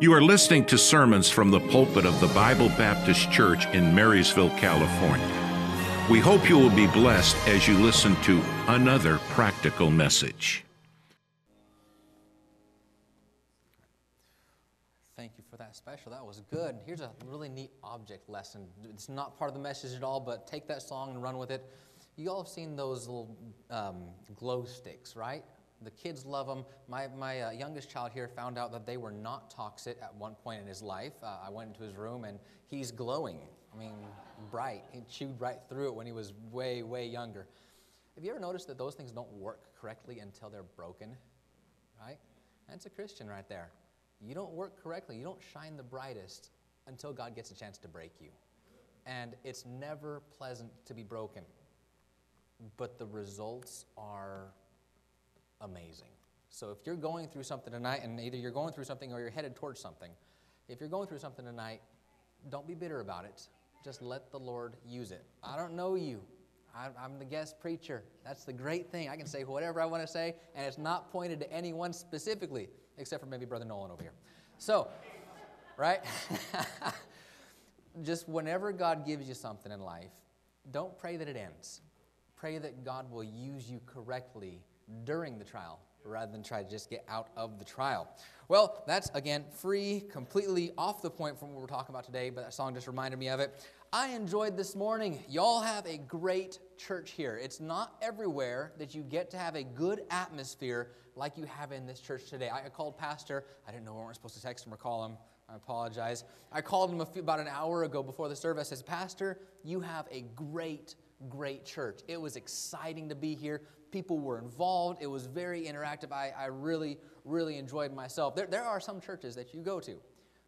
You are listening to sermons from the pulpit of the Bible Baptist Church in Marysville, California. We hope you will be blessed as you listen to another practical message. Thank you for that special. That was good. Here's a really neat object lesson. It's not part of the message at all, but take that song and run with it. You all have seen those little um, glow sticks, right? The kids love them. My, my uh, youngest child here found out that they were not toxic at one point in his life. Uh, I went into his room and he's glowing. I mean, bright. He chewed right through it when he was way, way younger. Have you ever noticed that those things don't work correctly until they're broken? Right? That's a Christian right there. You don't work correctly, you don't shine the brightest until God gets a chance to break you. And it's never pleasant to be broken. But the results are amazing. So if you're going through something tonight, and either you're going through something or you're headed towards something, if you're going through something tonight, don't be bitter about it. Just let the Lord use it. I don't know you. I'm the guest preacher. That's the great thing. I can say whatever I want to say, and it's not pointed to anyone specifically, except for maybe Brother Nolan over here. So, right? Just whenever God gives you something in life, don't pray that it ends. Pray that God will use you correctly during the trial rather than try to just get out of the trial. Well, that's again free, completely off the point from what we're talking about today, but that song just reminded me of it. I enjoyed this morning. Y'all have a great church here. It's not everywhere that you get to have a good atmosphere like you have in this church today. I called Pastor. I didn't know we weren't supposed to text him or call him. I apologize. I called him few, about an hour ago before the service. I said, Pastor, you have a great, great church. It was exciting to be here people were involved. It was very interactive. I, I really, really enjoyed myself. There, there are some churches that you go to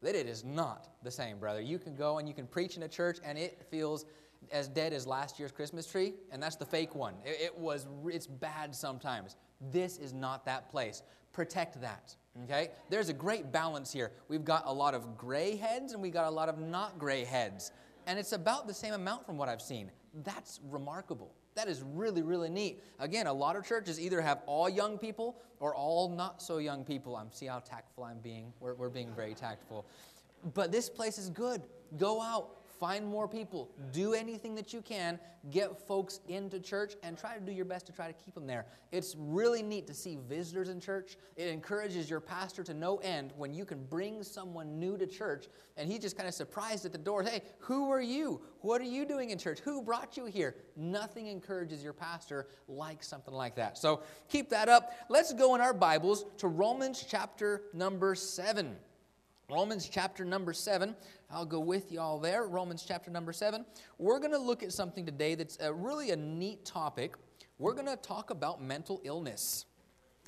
that it is not the same, brother. You can go and you can preach in a church and it feels as dead as last year's Christmas tree, and that's the fake one. It, it was, it's bad sometimes. This is not that place. Protect that. Okay? There's a great balance here. We've got a lot of gray heads and we got a lot of not gray heads. And it's about the same amount from what I've seen. That's remarkable. That is really, really neat. Again, a lot of churches either have all young people or all not so young people. I'm see how tactful I'm being. We're, we're being very tactful. But this place is good. Go out, find more people, do anything that you can, get folks into church, and try to do your best to try to keep them there. It's really neat to see visitors in church. It encourages your pastor to no end when you can bring someone new to church and he's just kind of surprised at the door. Hey, who are you? What are you doing in church? Who brought you here? Nothing encourages your pastor like something like that. So keep that up. Let's go in our Bibles to Romans chapter number 7. Romans chapter number 7. I'll go with you all there. Romans chapter number 7. We're going to look at something today that's a, really a neat topic. We're going to talk about mental illness.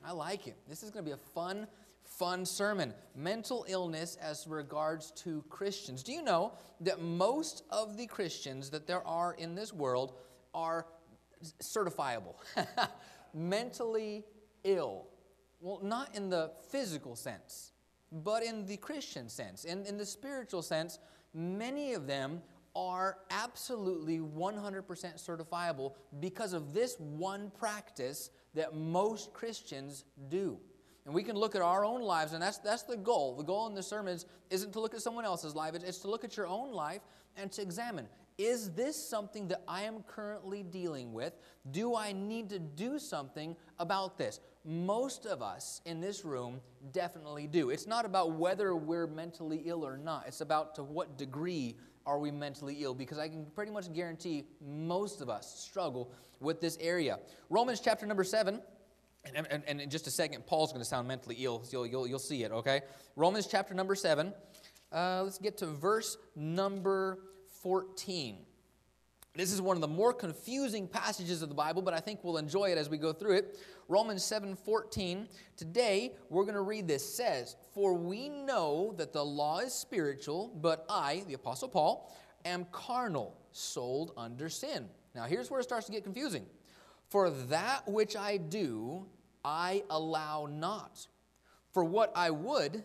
I like it. This is going to be a fun, fun sermon. Mental illness as regards to Christians. Do you know that most of the Christians that there are in this world are certifiable, mentally ill? Well, not in the physical sense but in the Christian sense, in, in the spiritual sense, many of them are absolutely 100% certifiable because of this one practice that most Christians do. And we can look at our own lives, and that's, that's the goal. The goal in the sermon is, isn't to look at someone else's life, it's to look at your own life and to examine is this something that I am currently dealing with? Do I need to do something about this? Most of us in this room definitely do. It's not about whether we're mentally ill or not, it's about to what degree are we mentally ill because I can pretty much guarantee most of us struggle with this area. Romans chapter number 7. And, and, and in just a second, Paul's going to sound mentally ill. You'll, you'll, you'll see it, okay? Romans chapter number 7. Uh, let's get to verse number 14. This is one of the more confusing passages of the Bible, but I think we'll enjoy it as we go through it. Romans 7:14. Today we're going to read this says, "For we know that the law is spiritual, but I, the apostle Paul, am carnal, sold under sin." Now here's where it starts to get confusing. For that which I do, I allow not. For what I would,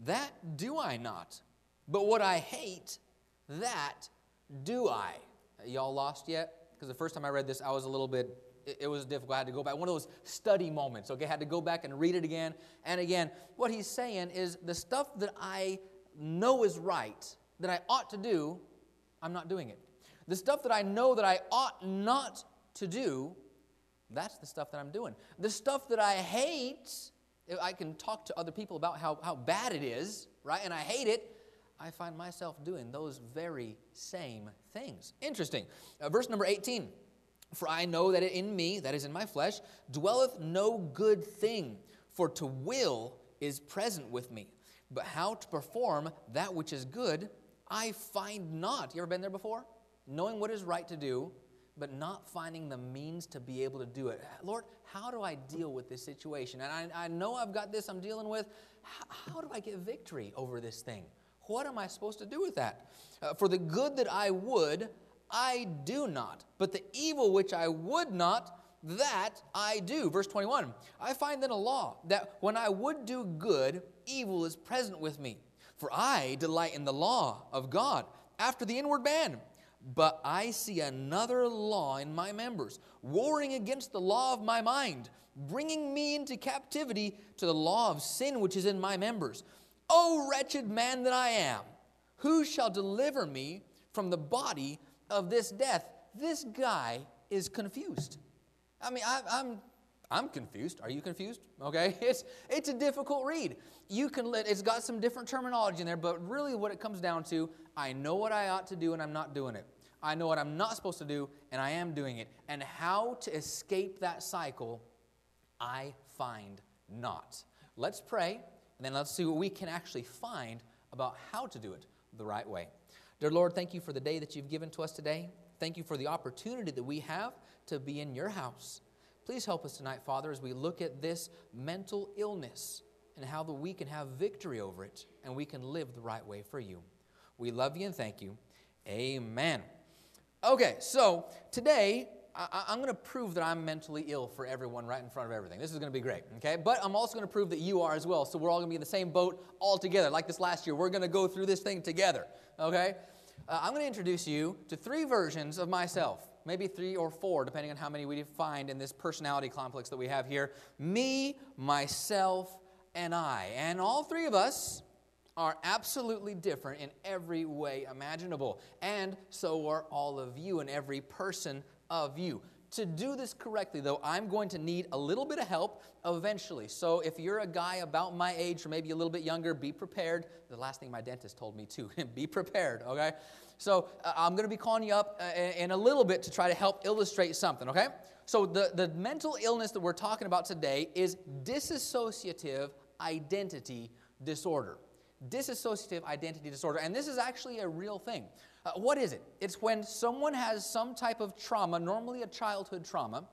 that do I not. But what I hate, that do I. Y'all lost yet? Because the first time I read this, I was a little bit it, it was difficult. I had to go back. One of those study moments, okay? I had to go back and read it again and again. What he's saying is the stuff that I know is right, that I ought to do, I'm not doing it. The stuff that I know that I ought not to do, that's the stuff that I'm doing. The stuff that I hate, I can talk to other people about how, how bad it is, right? And I hate it. I find myself doing those very same things. Interesting. Uh, verse number 18 For I know that in me, that is in my flesh, dwelleth no good thing, for to will is present with me. But how to perform that which is good, I find not. You ever been there before? Knowing what is right to do, but not finding the means to be able to do it. Lord, how do I deal with this situation? And I, I know I've got this I'm dealing with. How, how, do I get victory over this thing? What am I supposed to do with that? Uh, for the good that I would, I do not. But the evil which I would not, that I do. Verse 21 I find then a law that when I would do good, evil is present with me. For I delight in the law of God after the inward man. But I see another law in my members, warring against the law of my mind, bringing me into captivity to the law of sin which is in my members. O wretched man that I am, who shall deliver me from the body of this death? This guy is confused. I mean, I, am I'm confused. Are you confused? Okay, it's it's a difficult read. You can let it's got some different terminology in there, but really what it comes down to, I know what I ought to do and I'm not doing it. I know what I'm not supposed to do and I am doing it. And how to escape that cycle, I find not. Let's pray and then let's see what we can actually find about how to do it the right way. Dear Lord, thank you for the day that you've given to us today. Thank you for the opportunity that we have to be in your house. Please help us tonight, Father, as we look at this mental illness and how that we can have victory over it and we can live the right way for you. We love you and thank you. Amen. Okay, so today I, am going to prove that I'm mentally ill for everyone right in front of everything. This is going to be great, okay? But I'm also going to prove that you are as well. So we're all going to be in the same boat all together. Like this last year, we're going to go through this thing together, okay? Uh, I'm going to introduce you to three versions of myself maybe three or four, depending on how many we find in this personality complex that we have here me, myself, and I. And all three of us are absolutely different in every way imaginable. And so are all of you and every person of you. To do this correctly, though, I'm going to need a little bit of help eventually. So, if you're a guy about my age or maybe a little bit younger, be prepared. The last thing my dentist told me, too be prepared, okay? So uh, I'm going to be calling you up uh, in a little bit to try to help illustrate something, okay? So the, the mental illness that we're talking about today is dissociative identity disorder. Dissociative identity disorder. And this is actually a real thing. Uh, what is it? It's when someone has some type of trauma, normally a childhood trauma,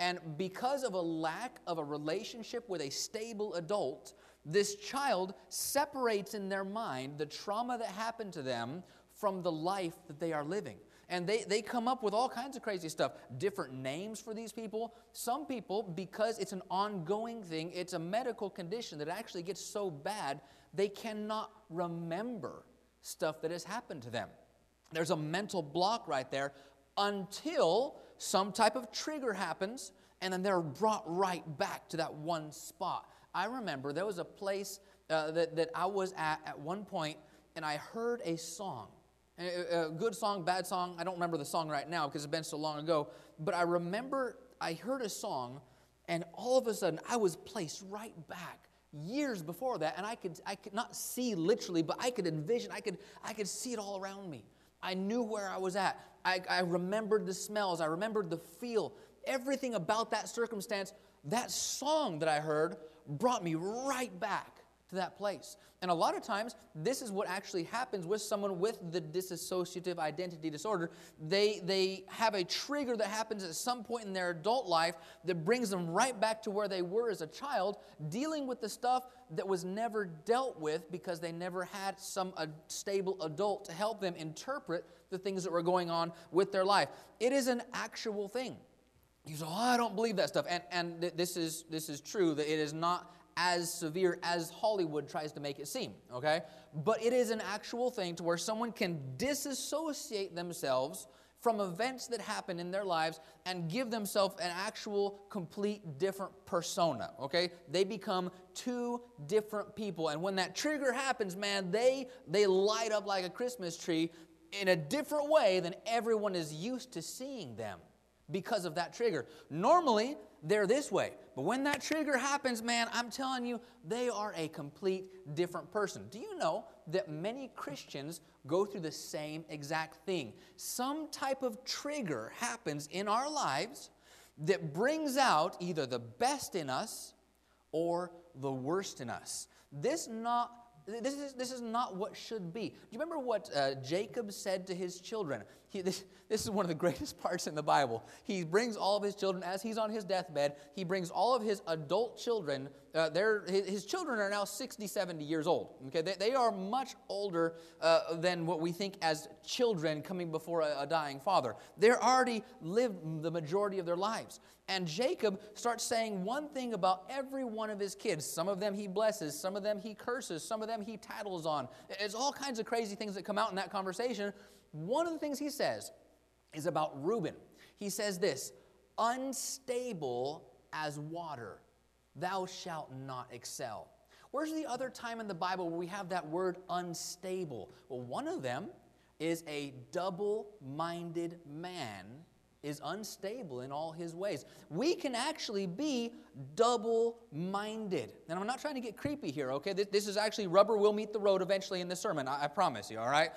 and because of a lack of a relationship with a stable adult, this child separates in their mind the trauma that happened to them from the life that they are living. And they, they come up with all kinds of crazy stuff, different names for these people. Some people, because it's an ongoing thing, it's a medical condition that actually gets so bad, they cannot remember stuff that has happened to them. There's a mental block right there until some type of trigger happens, and then they're brought right back to that one spot. I remember there was a place uh, that, that I was at at one point, and I heard a song a good song, bad song. I don't remember the song right now because it's been so long ago. But I remember I heard a song, and all of a sudden I was placed right back years before that, and I could I could not see literally, but I could envision. I could I could see it all around me. I knew where I was at. I, I remembered the smells. I remembered the feel. Everything about that circumstance. That song that I heard brought me right back to that place. And a lot of times, this is what actually happens with someone with the dissociative identity disorder. They, they have a trigger that happens at some point in their adult life that brings them right back to where they were as a child, dealing with the stuff that was never dealt with because they never had some stable adult to help them interpret the things that were going on with their life. It is an actual thing. You say, oh, I don't believe that stuff. And, and th- this, is, this is true, that it is not as severe as Hollywood tries to make it seem, okay? But it is an actual thing to where someone can disassociate themselves from events that happen in their lives and give themselves an actual, complete, different persona. Okay? They become two different people. And when that trigger happens, man, they, they light up like a Christmas tree in a different way than everyone is used to seeing them because of that trigger. Normally, they're this way. But when that trigger happens, man, I'm telling you, they are a complete different person. Do you know that many Christians go through the same exact thing? Some type of trigger happens in our lives that brings out either the best in us or the worst in us. This not this is, this is not what should be. Do you remember what uh, Jacob said to his children? He, this, this is one of the greatest parts in the Bible. He brings all of his children, as he's on his deathbed, he brings all of his adult children. Uh, his, his, children are now 60, 70 years old. Okay? They, they are much older uh, than what we think as children coming before a, a dying father. They're already lived the majority of their lives. And Jacob starts saying one thing about every one of his kids. Some of them he blesses, some of them he curses, some of them he tattles on. It's all kinds of crazy things that come out in that conversation. One of the things he says is about Reuben. He says this unstable as water, thou shalt not excel. Where's the other time in the Bible where we have that word unstable? Well, one of them is a double minded man is unstable in all his ways. We can actually be double minded. And I'm not trying to get creepy here, okay? This, this, is actually rubber will meet the road eventually in the sermon, I, I promise you, all right?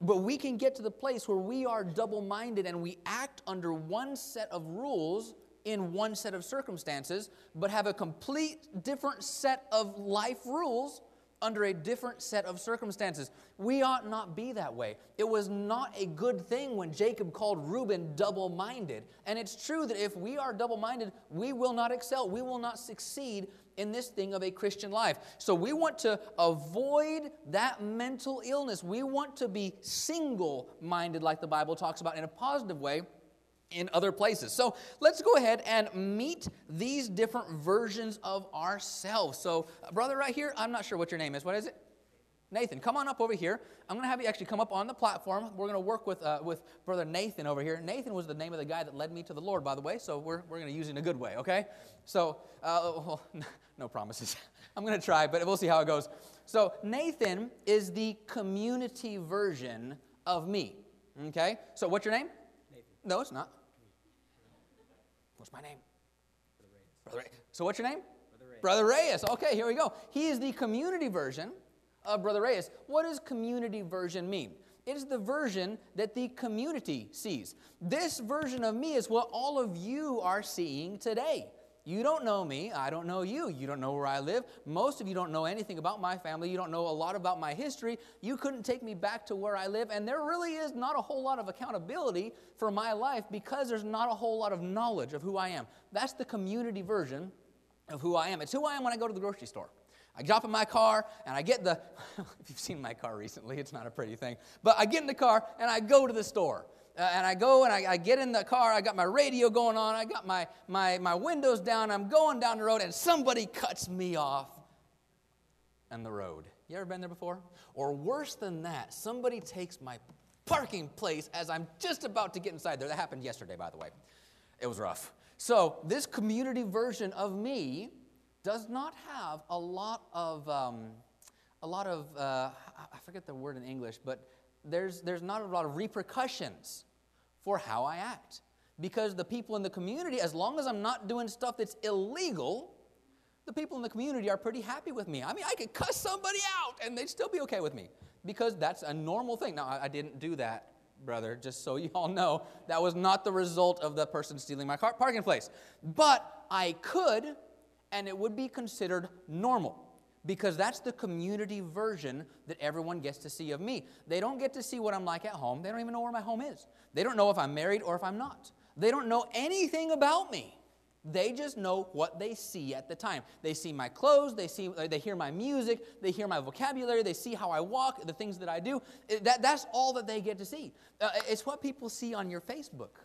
But we can get to the place where we are double minded and we act under one set of rules in one set of circumstances, but have a complete different set of life rules under a different set of circumstances. We ought not be that way. It was not a good thing when Jacob called Reuben double minded. And it's true that if we are double minded, we will not excel, we will not succeed in this thing of a Christian life. So we want to avoid that mental illness. We want to be single minded, like the Bible talks about in a positive way in other places. So let's go ahead and meet these different versions of ourselves. So, uh, brother, right here, I'm not sure what your name is. What is it? Nathan, come on up over here. I'm going to have you actually come up on the platform. We're going to work with, uh, with Brother Nathan over here. Nathan was the name of the guy that led me to the Lord, by the way, so we're, we're going to use it in a good way, okay? So, uh, well, no promises. I'm going to try, but we'll see how it goes. So, Nathan is the community version of me, okay? So, what's your name? Nathan. No, it's not. What's my name? Brother Reyes. Brother Reyes. So what's your name? Brother Reyes. Brother Reyes. Okay, here we go. He is the community version of Brother Reyes. What does community version mean? It is the version that the community sees. This version of me is what all of you are seeing today. You don't know me. I don't know you. You don't know where I live. Most of you don't know anything about my family. You don't know a lot about my history. You couldn't take me back to where I live. And there really is not a whole lot of accountability for my life because there's not a whole lot of knowledge of who I am. That's the community version of who I am. It's who I am when I go to the grocery store. I drop in my car and I get the, if you've seen my car recently, it's not a pretty thing, but I get in the car and I go to the store. Uh, and I go and I, I, get in the car. I got my radio going on. I got my, my, my windows down. I'm going down the road, and somebody cuts me off on the road. You ever been there before? Or worse than that, somebody takes my parking place as I'm just about to get inside there. That happened yesterday, by the way. It was rough. So, this community version of me does not have a lot of, um, a lot of, uh, I forget the word in English, but there's, there's not a lot of repercussions for how I act. Because the people in the community, as long as I'm not doing stuff that's illegal, the people in the community are pretty happy with me. I mean, I could cuss somebody out and they'd still be okay with me because that's a normal thing. Now, I, I didn't do that, brother, just so you all know. That was not the result of the person stealing my car parking place. But I could, and it would be considered normal because that's the community version that everyone gets to see of me. They don't get to see what I'm like at home. They don't even know where my home is. They don't know if I'm married or if I'm not. They don't know anything about me. They just know what they see at the time. They see my clothes, they see they hear my music, they hear my vocabulary, they see how I walk, the things that I do. That, that's all that they get to see. Uh, it's what people see on your Facebook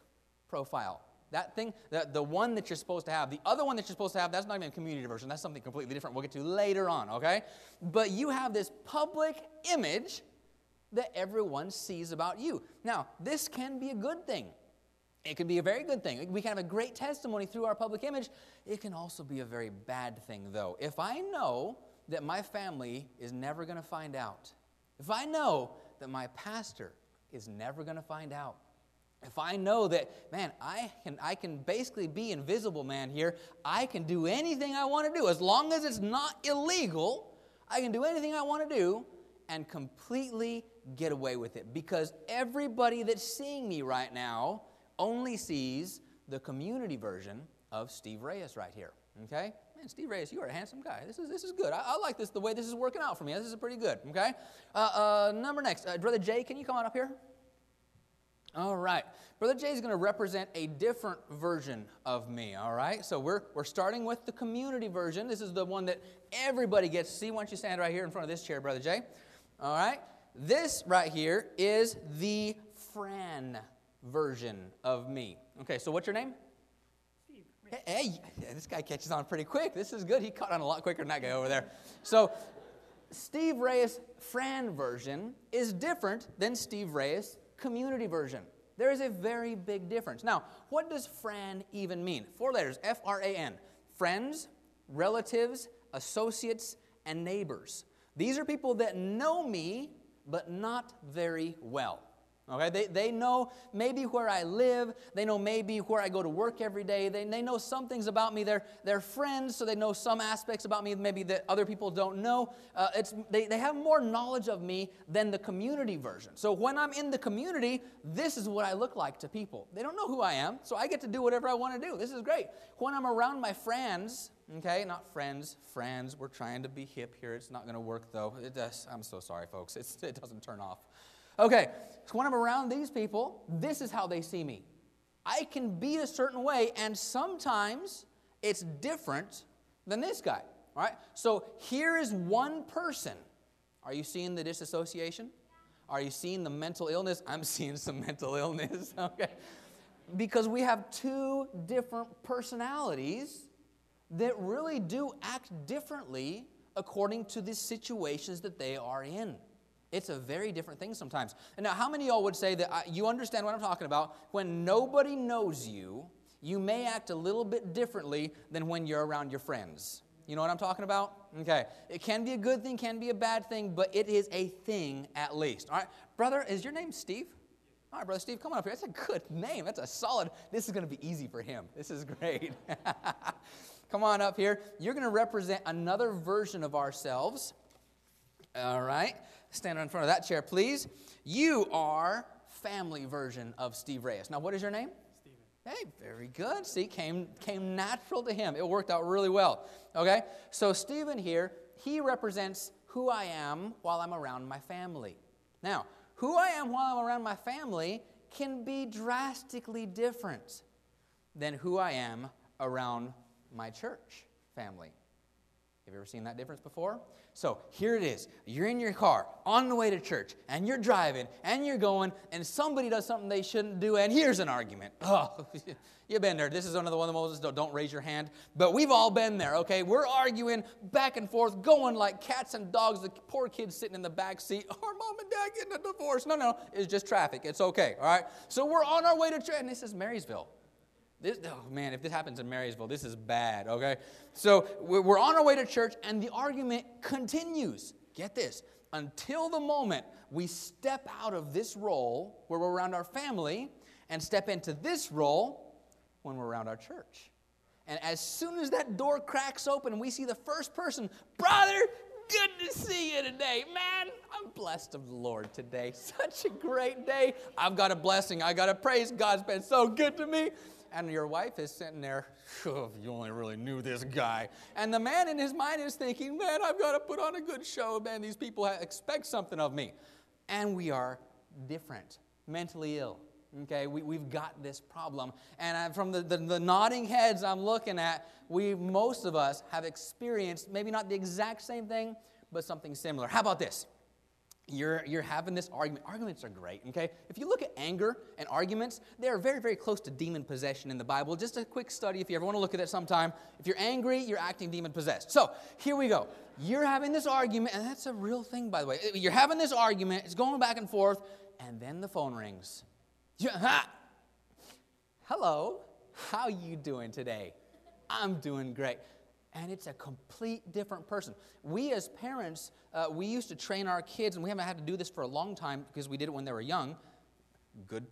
profile. That thing, the, the one that you're supposed to have. The other one that you're supposed to have, that's not even a community version. That's something completely different we'll get to later on, okay? But you have this public image that everyone sees about you. Now, this can be a good thing. It can be a very good thing. We can have a great testimony through our public image. It can also be a very bad thing, though. If I know that my family is never going to find out, if I know that my pastor is never going to find out, if I know that, man, I can, I can basically be invisible, man, here, I can do anything I want to do. As long as it's not illegal, I can do anything I want to do and completely get away with it. Because everybody that's seeing me right now only sees the community version of Steve Reyes right here. Okay? Man, Steve Reyes, you are a handsome guy. This is, this is good. I, I like this, the way this is working out for me. This is pretty good. Okay? Uh, uh, number next. Uh, Brother Jay, can you come on up here? All right. Brother Jay is going to represent a different version of me, all right? So we're, we're starting with the community version. This is the one that everybody gets to see. Why don't you stand right here in front of this chair, Brother Jay? All right? This right here is the Fran version of me. Okay, so what's your name? Steve. Hey, hey, this guy catches on pretty quick. This is good. He caught on a lot quicker than that guy over there. So, Steve Reyes Fran version is different than Steve Reyes community version. There is a very big difference. Now, what does Fran even mean? Four letters F R A N. Friends, relatives, associates, and neighbors. These are people that know me, but not very well. Okay, they, they know maybe where I live. They know maybe where I go to work every day. They, they know some things about me. They're, they're friends, so they know some aspects about me maybe that other people don't know. Uh, it's, they, they have more knowledge of me than the community version. So when I'm in the community, this is what I look like to people. They don't know who I am, so I get to do whatever I want to do. This is great. When I'm around my friends, okay, not friends, friends, we're trying to be hip here. It's not going to work though. It does. I'm so sorry, folks. It's, it doesn't turn off. Okay, so when I'm around these people, this is how they see me. I can be a certain way, and sometimes it's different than this guy. All right? So here is one person. Are you seeing the disassociation? Are you seeing the mental illness? I'm seeing some mental illness. Okay. Because we have two different personalities that really do act differently according to the situations that they are in. It's a very different thing sometimes. And now, how many of y'all would say that I, you understand what I'm talking about? When nobody knows you, you may act a little bit differently than when you're around your friends. You know what I'm talking about? Okay. It can be a good thing, can be a bad thing, but it is a thing at least. All right. Brother, is your name Steve? All right, Brother Steve, come on up here. That's a good name. That's a solid. This is going to be easy for him. This is great. come on up here. You're going to represent another version of ourselves. All right. Stand in front of that chair, please. You are family version of Steve Reyes. Now, what is your name? Stephen. Hey, very good. See, came, came natural to him. It worked out really well. Okay? So, Stephen here, he represents who I am while I'm around my family. Now, who I am while I'm around my family can be drastically different than who I am around my church family. Have you ever seen that difference before? So here it is. You're in your car on the way to church, and you're driving, and you're going, and somebody does something they shouldn't do, and here's an argument. Oh, you've been there. This is another one of the Moses, don't raise your hand. But we've all been there, okay? We're arguing back and forth, going like cats and dogs. The poor kid sitting in the back seat. Our mom and dad getting a divorce. No, no, it's just traffic. It's okay, all right? So we're on our way to church, and this is Marysville. This, oh man, if this happens in Marysville, this is bad, okay? So we're on our way to church, and the argument continues. Get this until the moment we step out of this role where we're around our family and step into this role when we're around our church. And as soon as that door cracks open we see the first person, brother, good to see you today. Man, I'm blessed of the Lord today. Such a great day. I've got a blessing. I got a praise. God's been so good to me and your wife is sitting there, if you only really knew this guy. And the man in his mind is thinking, man, I've got to put on a good show, man. These people expect something of me. And we are different, mentally ill. Okay, we, we've got this problem. And I, from the, the, the nodding heads I'm looking at, we, most of us, have experienced maybe not the exact same thing, but something similar. How about this? You're, you're having this argument. Arguments are great, okay? If you look at anger and arguments, they are very, very close to demon possession in the Bible. Just a quick study if you ever want to look at it sometime. If you're angry, you're acting demon possessed. So here we go. You're having this argument, and that's a real thing, by the way. You're having this argument, it's going back and forth, and then the phone rings. ha! Hello, how you doing today? I'm doing great and it's a complete different person. We as parents, uh, we used to train our kids, and we haven't had to do this for a long time because we did it when they were young. Good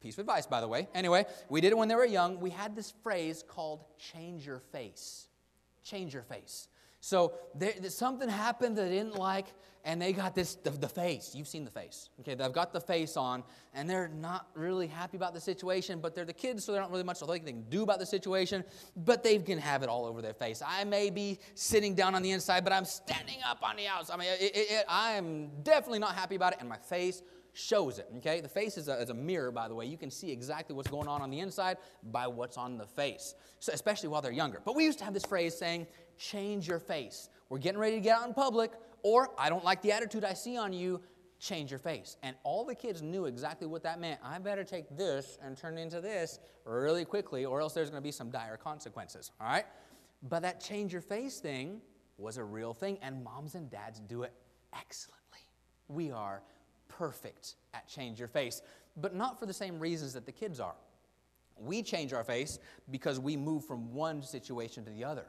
piece of advice, by the way. Anyway, we did it when they were young. We had this phrase called change your face. Change your face. So there, something happened that they didn't like, and they got this the, the, face. You've seen the face. Okay, they've got the face on, and they're not really happy about the situation, but they're the kids, so they're not really much they can do about the situation, but they can have it all over their face. I may be sitting down on the inside, but I'm standing up on the outside. I mean, it, it, it, I am definitely not happy about it, and my face shows it. Okay, the face is a, is a, mirror, by the way. You can see exactly what's going on on the inside by what's on the face, so especially while they're younger. But we used to have this phrase saying, "Change your face." We're getting ready to get out in public, or I don't like the attitude I see on you, change your face. And all the kids knew exactly what that meant. I better take this and turn it into this really quickly, or else there's going to be some dire consequences. All right? But that change your face thing was a real thing, and moms and dads do it excellently. We are perfect at change your face, but not for the same reasons that the kids are. We change our face because we move from one situation to the other.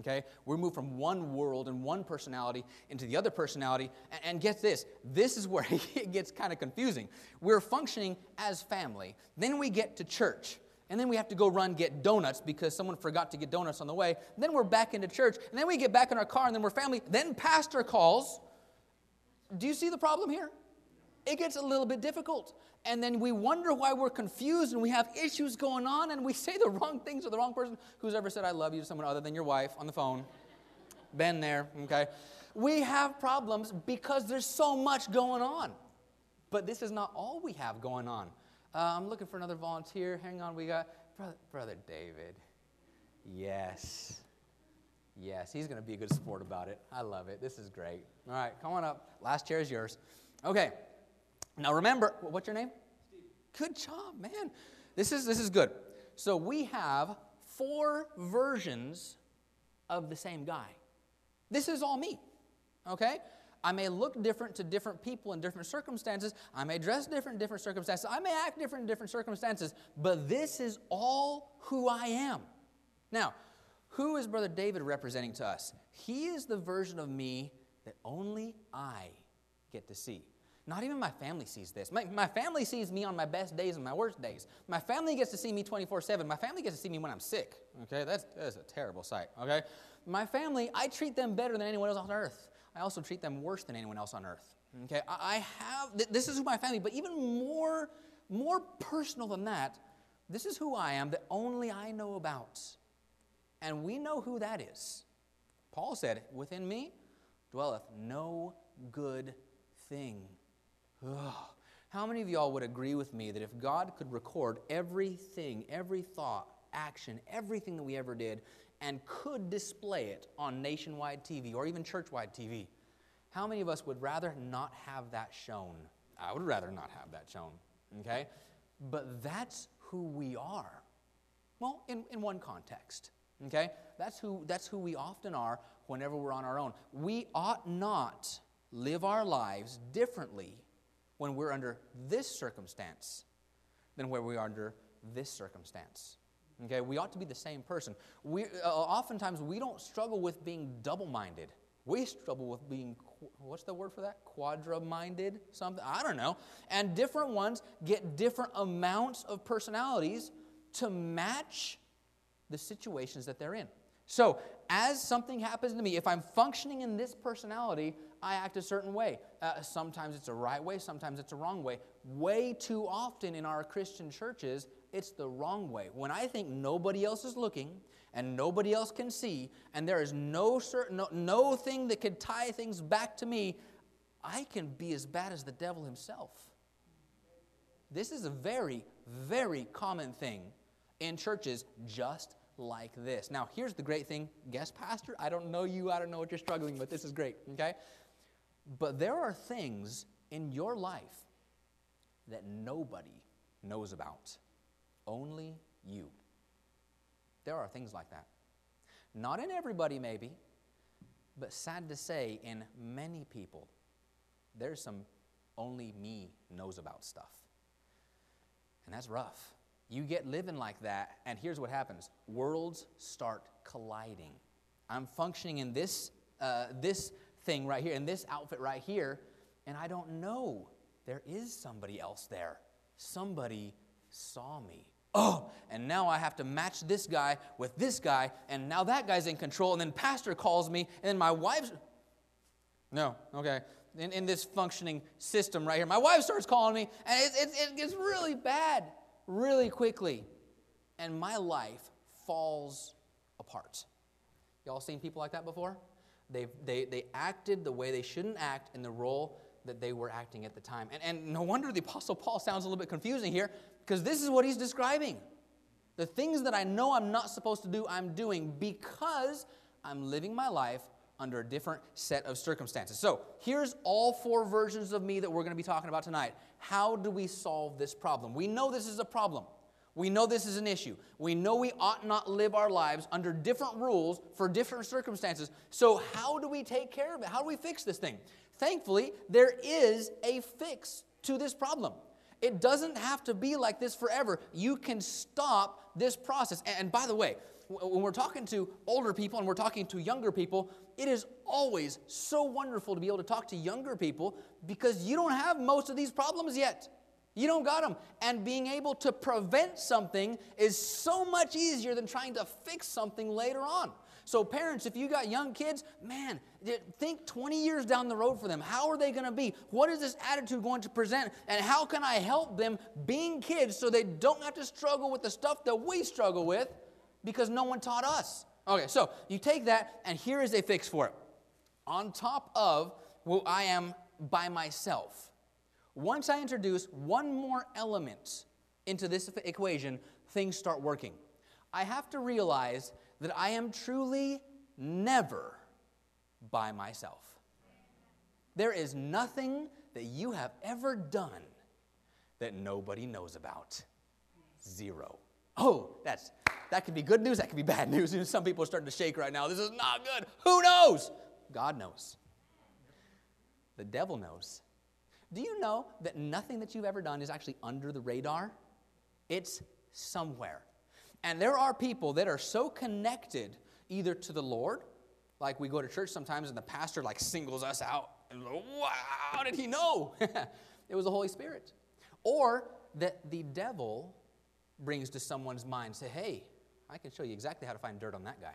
Okay? We move from one world and one personality into the other personality. And, and get this this is where it gets kind of confusing. We're functioning as family. Then we get to church. And then we have to go run get donuts because someone forgot to get donuts on the way. Then we're back into church. And then we get back in our car and then we're family. Then pastor calls. Do you see the problem here? it gets a little bit difficult. And then we wonder why we're confused and we have issues going on and we say the wrong things to the wrong person. Who's ever said, I love you to someone other than your wife on the phone? Been there, okay? We have problems because there's so much going on. But this is not all we have going on. Uh, I'm looking for another volunteer. Hang on, we got Brother, Brother David. Yes. Yes, he's going to be a good sport about it. I love it. This is great. All right, come on up. Last chair is yours. Okay. Now remember, what's your name? Steve. Good job, man. This is this is good. So we have four versions of the same guy. This is all me. Okay? I may look different to different people in different circumstances. I may dress different in different circumstances. I may act different in different circumstances, but this is all who I am. Now, who is Brother David representing to us? He is the version of me that only I get to see. Not even my family sees this. My, my family sees me on my best days and my worst days. My family gets to see me 24 7. My family gets to see me when I'm sick. Okay, that's, that's a terrible sight. Okay, my family, I treat them better than anyone else on earth. I also treat them worse than anyone else on earth. Okay, I, I have, th- this is who my family, but even more, more personal than that, this is who I am that only I know about. And we know who that is. Paul said, Within me dwelleth no good thing. Ugh. How many of y'all would agree with me that if God could record everything, every thought, action, everything that we ever did, and could display it on nationwide TV or even churchwide TV, how many of us would rather not have that shown? I would rather not have that shown, okay? But that's who we are. Well, in, in one context, okay? That's who, that's who we often are whenever we're on our own. We ought not live our lives differently when we're under this circumstance than where we are under this circumstance. Okay, we ought to be the same person. We, uh, oftentimes, we don't struggle with being double minded. We struggle with being, what's the word for that? Quadra minded? Something? I don't know. And different ones get different amounts of personalities to match the situations that they're in. So, as something happens to me, if I'm functioning in this personality, I act a certain way. Uh, sometimes it's a right way, sometimes it's a wrong way. Way too often in our Christian churches, it's the wrong way. When I think nobody else is looking and nobody else can see, and there is no, certain, no, no thing that could tie things back to me, I can be as bad as the devil himself. This is a very, very common thing in churches just like this. Now, here's the great thing, guest pastor, I don't know you, I don't know what you're struggling with. This is great, okay? But there are things in your life that nobody knows about, only you. There are things like that. Not in everybody, maybe, but sad to say, in many people, there's some only me knows about stuff. And that's rough. You get living like that, and here's what happens worlds start colliding. I'm functioning in this, uh, this thing right here, in this outfit right here, and I don't know there is somebody else there. Somebody saw me. Oh, and now I have to match this guy with this guy, and now that guy's in control, and then pastor calls me, and then my wife's. No, okay. In, in this functioning system right here, my wife starts calling me, and it, it, it gets really bad really quickly, and my life falls apart. Y'all seen people like that before? They, they, they acted the way they shouldn't act in the role that they were acting at the time. And, and no wonder the Apostle Paul sounds a little bit confusing here, because this is what he's describing. The things that I know I'm not supposed to do, I'm doing because I'm living my life under a different set of circumstances. So here's all four versions of me that we're going to be talking about tonight. How do we solve this problem? We know this is a problem. We know this is an issue. We know we ought not live our lives under different rules for different circumstances. So, how do we take care of it? How do we fix this thing? Thankfully, there is a fix to this problem. It doesn't have to be like this forever. You can stop this process. And by the way, when we're talking to older people and we're talking to younger people, it is always so wonderful to be able to talk to younger people because you don't have most of these problems yet. You don't got them. And being able to prevent something is so much easier than trying to fix something later on. So, parents, if you got young kids, man, think 20 years down the road for them. How are they going to be? What is this attitude going to present? And how can I help them being kids so they don't have to struggle with the stuff that we struggle with because no one taught us? Okay, so you take that, and here is a fix for it. On top of, well, I am by myself once I introduce one more element into this equation, things start working. I have to realize that I am truly never by myself. There is nothing that you have ever done that nobody knows about. Zero. Oh, that's that could be good news, that could be bad news. Some people are starting to shake right now. This is not good. Who knows? God knows. The devil knows. Do you know that nothing that you've ever done is actually under the radar? It's somewhere. And there are people that are so connected either to the Lord, like we go to church sometimes and the pastor like singles us out and like, wow, how did he know? it was the Holy Spirit. Or that the devil brings to someone's mind, say, hey, I can show you exactly how to find dirt on that guy.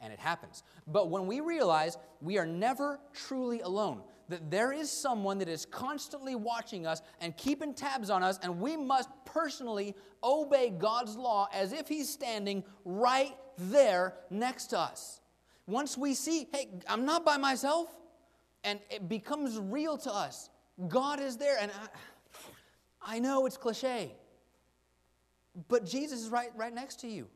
And it happens. But when we realize we are never truly alone, that there is someone that is constantly watching us and keeping tabs on us, and we must personally obey God's law as if He's standing right there next to us. Once we see, hey, I'm not by myself, and it becomes real to us. God is there, and I, I know it's cliche, but Jesus is right, right next to you.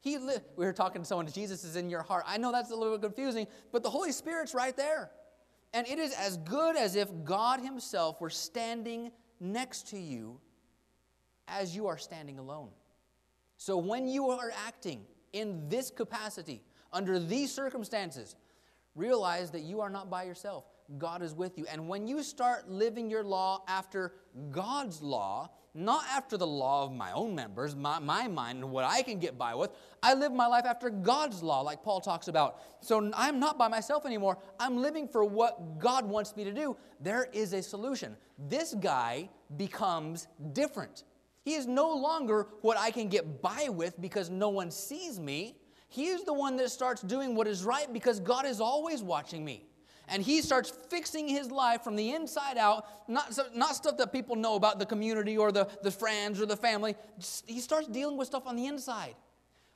He li- we were talking to someone, Jesus is in your heart. I know that's a little bit confusing, but the Holy Spirit's right there. And it is as good as if God Himself were standing next to you as you are standing alone. So when you are acting in this capacity, under these circumstances, realize that you are not by yourself. God is with you. And when you start living your law after God's law, not after the law of my own members, my, my mind, and what I can get by with. I live my life after God's law, like Paul talks about. So I'm not by myself anymore. I'm living for what God wants me to do. There is a solution. This guy becomes different. He is no longer what I can get by with because no one sees me. He is the one that starts doing what is right because God is always watching me and he starts fixing his life from the inside out, not, not stuff that people know about the community or the, the friends or the family. Just, he starts dealing with stuff on the inside,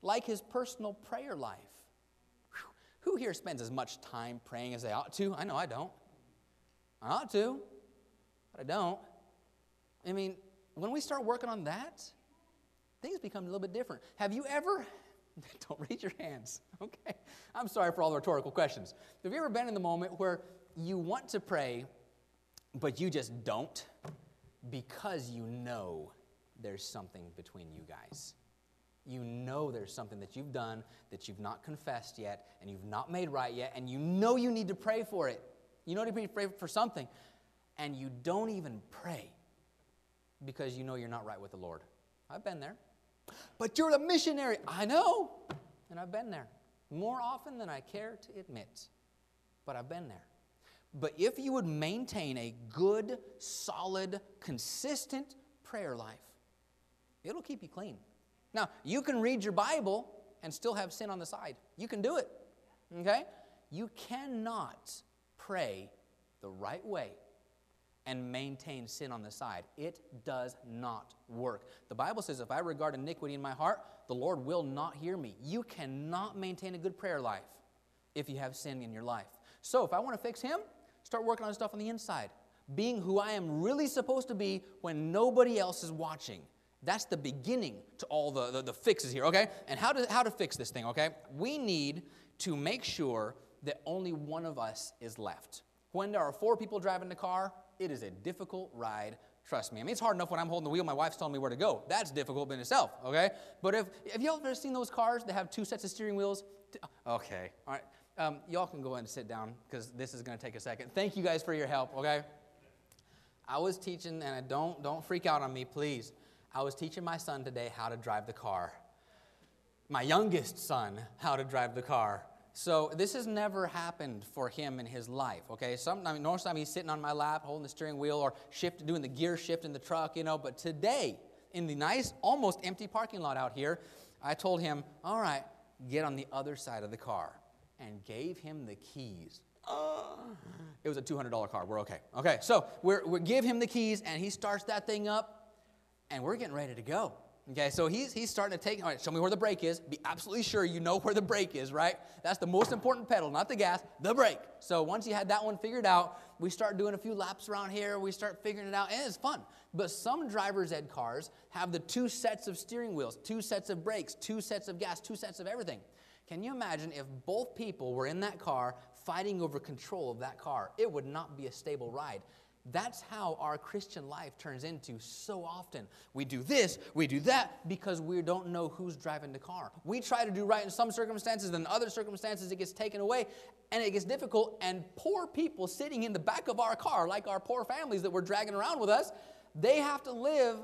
like his personal prayer life. Whew. Who here spends as much time praying as they ought to? I know I don't. I ought to, but I don't. I mean, when we start working on that, things become a little bit different. Have you ever Don't raise your hands, okay? I'm sorry for all the rhetorical questions. Have you ever been in the moment where you want to pray, but you just don't because you know there's something between you guys. You know there's something that you've done that you've not confessed yet and you've not made right yet, and you know you need to pray for it. You know you need to pray for something, and you don't even pray because you know you're not right with the Lord. I've been there. But you're a missionary. I know, and I've been there more often than I care to admit, but I've been there. But if you would maintain a good, solid, consistent prayer life, it'll keep you clean. Now, you can read your Bible and still have sin on the side. You can do it. Okay? You cannot pray the right way and maintain sin on the side. It does not work. The Bible says, if I regard iniquity in my heart, the Lord will not hear me. You cannot maintain a good prayer life if you have sin in your life. So, if I want to fix Him, start working on stuff on the inside. Being who I am really supposed to be when nobody else is watching. That's the beginning to all the, the, the, fixes here, okay? And how to, how to fix this thing, okay? We need to make sure that only one of us is left. When there are four people driving the car, it is a difficult ride. Trust me. I mean, it's hard enough when I'm holding the wheel, my wife's telling me where to go. That's difficult in itself, okay? But if, have y'all ever seen those cars that have two sets of steering wheels? Okay, all right. Um, y'all can go ahead and sit down because this is going to take a second. Thank you guys for your help, okay? I was teaching, and don't, don't freak out on me, please. I was teaching my son today how to drive the car. My youngest son, how to drive the car. So this has never happened for him in his life. Okay, some I mean, most time he's sitting on my lap holding the steering wheel or shift, doing the gear shift in the truck, you know. But today, in the nice, almost empty parking lot out here, I told him, "All right, get on the other side of the car," and gave him the keys. Uh, it was a $200 car. We're okay. Okay, so we we give him the keys, and he starts that thing up and we're getting ready to go. Okay, so he's, he's starting to take, all right, show me where the brake is. Be absolutely sure you know where the brake is, right? That's the most important pedal, not the gas, the brake. So once you had that one figured out, we start doing a few laps around here. We start figuring it out, and it's fun. But some driver's ed cars have the two sets of steering wheels, two sets of brakes, two sets of gas, two sets of everything. Can you imagine if both people were in that car fighting over control of that car? It would not be a stable ride. That's how our Christian life turns into so often. We do this, we do that, because we don't know who's driving the car. We try to do right in some circumstances, then in other circumstances it gets taken away, and it gets difficult. And poor people sitting in the back of our car, like our poor families that we're dragging around with us, they have to live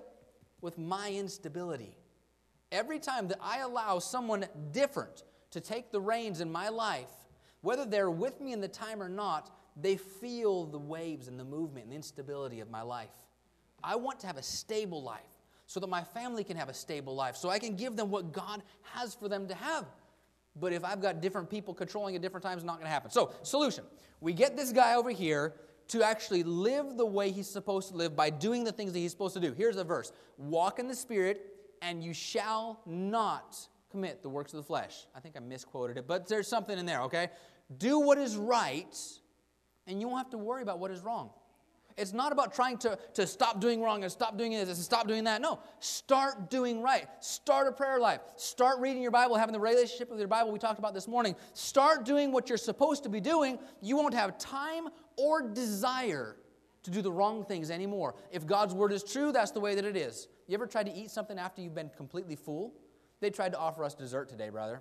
with my instability. Every time that I allow someone different to take the reins in my life, whether they're with me in the time or not, they feel the waves and the movement and the instability of my life. I want to have a stable life so that my family can have a stable life, so I can give them what God has for them to have. But if I've got different people controlling at different times, it's not going to happen. So, solution we get this guy over here to actually live the way he's supposed to live by doing the things that he's supposed to do. Here's a verse Walk in the Spirit, and you shall not commit the works of the flesh. I think I misquoted it, but there's something in there, okay? Do what is right and you won't have to worry about what is wrong. It's not about trying to, to stop doing wrong and stop doing this and stop doing that. No, start doing right. Start a prayer life. Start reading your Bible, having the relationship with your Bible we talked about this morning. Start doing what you're supposed to be doing. You won't have time or desire to do the wrong things anymore. If God's word is true, that's the way that it is. You ever tried to eat something after you've been completely full? They tried to offer us dessert today, brother.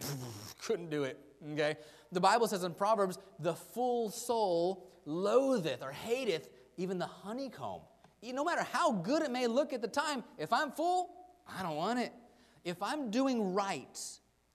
Couldn't do it. Okay? The Bible says in Proverbs, the full soul loatheth or hateth even the honeycomb. No matter how good it may look at the time, if I'm full, I don't want it. If I'm doing right,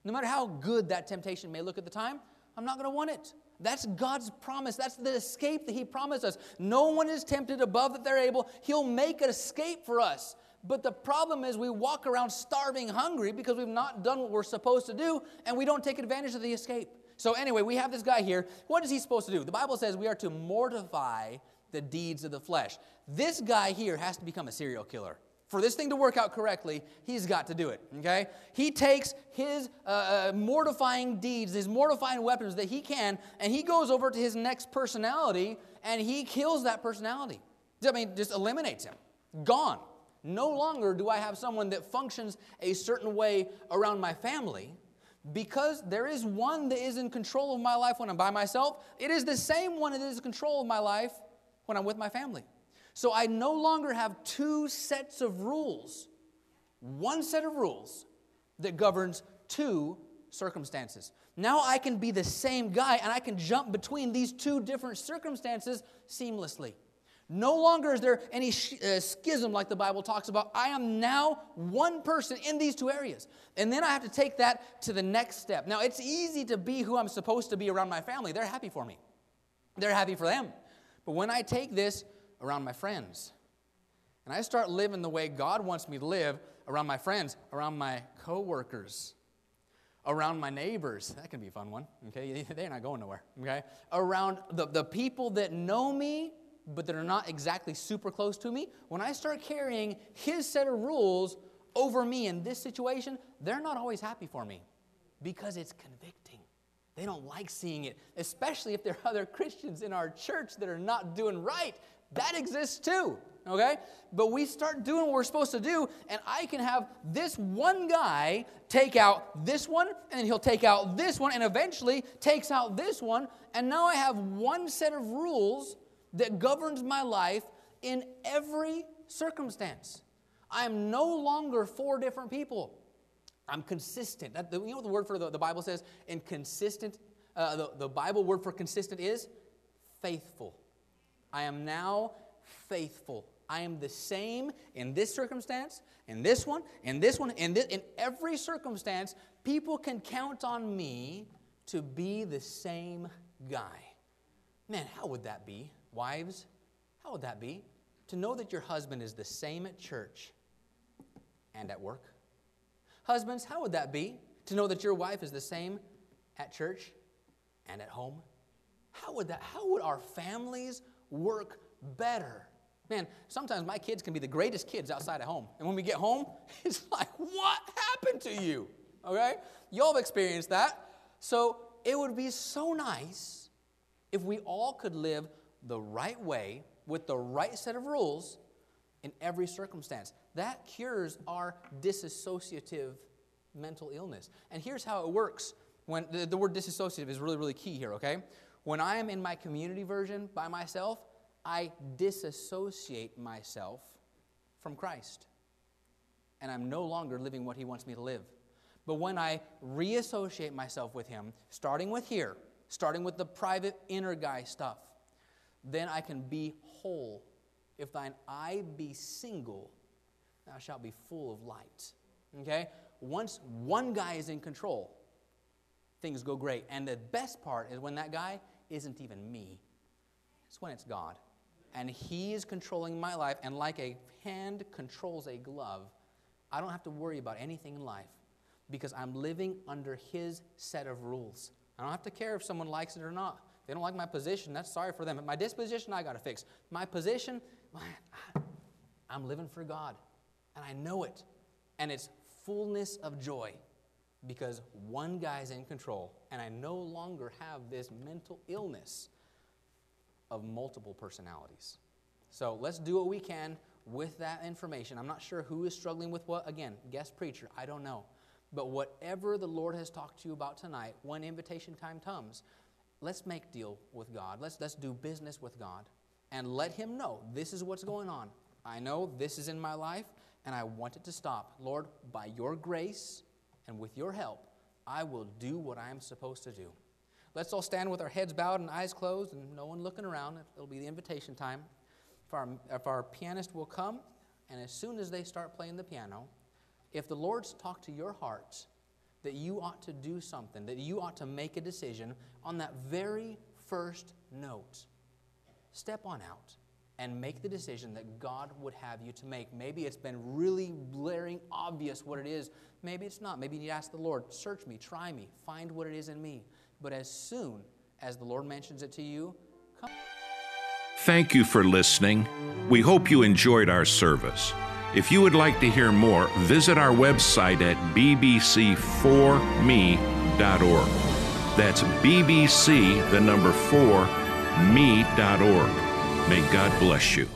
no matter how good that temptation may look at the time, I'm not going to want it. That's God's promise. That's the escape that He promised us. No one is tempted above that they're able. He'll make an escape for us. But the problem is we walk around starving hungry because we've not done what we're supposed to do and we don't take advantage of the escape. So, anyway, we have this guy here. What is he supposed to do? The Bible says we are to mortify the deeds of the flesh. This guy here has to become a serial killer. For this thing to work out correctly, he's got to do it, okay? He takes his uh, uh mortifying deeds, his mortifying weapons that he can, and he goes over to his next personality and he kills that personality. I mean, just eliminates him. Gone. No longer do I have someone that functions a certain way around my family. Because there is one that is in control of my life when I'm by myself, it is the same one that is in control of my life when I'm with my family. So I no longer have two sets of rules, one set of rules that governs two circumstances. Now I can be the same guy and I can jump between these two different circumstances seamlessly. No longer is there any uh, schism like the Bible talks about. I am now one person in these two areas. And then I have to take that to the next step. Now, it's easy to be who I'm supposed to be around my family. They're happy for me, they're happy for them. But when I take this around my friends, and I start living the way God wants me to live around my friends, around my coworkers, around my neighbors. That can be a fun one, okay? They're not going nowhere, okay? Around the, the people that know me but that are not exactly super close to me, when I start carrying His set of rules over me in this situation, they're not always happy for me because it's convicting. They don't like seeing it, especially if there are other Christians in our church that are not doing right. That exists too, okay? But we start doing what we're supposed to do, and I can have this one guy take out this one, and then he'll take out this one, and eventually takes out this one, and now I have one set of rules that governs my life in every circumstance. I am no longer four different people. I'm consistent. That, you know what the word for the, the Bible says? In consistent, uh, the, the Bible word for consistent is faithful. I am now faithful. I am the same in this circumstance, in this one, in this one, in, this, in every circumstance. People can count on me to be the same guy. Man, how would that be? Wives, how would that be? To know that your husband is the same at church and at work. Husbands, how would that be? To know that your wife is the same at church and at home. How would that how would our families work better? Man, sometimes my kids can be the greatest kids outside of home. And when we get home, it's like, what happened to you? Okay? Y'all have experienced that. So it would be so nice if we all could live the right way with the right set of rules in every circumstance. That cures our disassociative mental illness. And here's how it works. When the, the word disassociative is really, really key here, okay? When I am in my community version by myself, I disassociate myself from Christ. And I'm no longer living what He wants me to live. But when I reassociate myself with Him, starting with here, starting with the private inner guy stuff, then I can be whole. If thine eye be single, thou shalt be full of light. Okay? Once one guy is in control, things go great. And the best part is when that guy isn't even me, it's when it's God. And He is controlling my life, and like a hand controls a glove, I don't have to worry about anything in life because I'm living under His set of rules. I don't have to care if someone likes it or not. They don't like my position. That's sorry for them. But My disposition, I got to fix. My position, I'm living for God. And I know it. And it's fullness of joy because one guy's in control. And I no longer have this mental illness of multiple personalities. So let's do what we can with that information. I'm not sure who is struggling with what. Again, guest preacher, I don't know. But whatever the Lord has talked to you about tonight, when invitation time comes, let's make deal with God. Let's, let's do business with God and let Him know this is what's going on. I know this is in my life and I want it to stop. Lord, by your grace and with your help, I will do what I am supposed to do. Let's all stand with our heads bowed and eyes closed and no one looking around. It'll be the invitation time. If our, if our pianist will come, and as soon as they start playing the piano, if the Lord's talked to your heart that you ought to do something, that you ought to make a decision on that very first note. Step on out and make the decision that God would have you to make. Maybe it's been really blaring obvious what it is. Maybe it's not. Maybe you need to ask the Lord, search me, try me, find what it is in me. But as soon as the Lord mentions it to you, come. Thank you for listening. We hope you enjoyed our service. If you would like to hear more, visit our website at bbc4me.org. That's bbc, the number 4, me.org. May God bless you.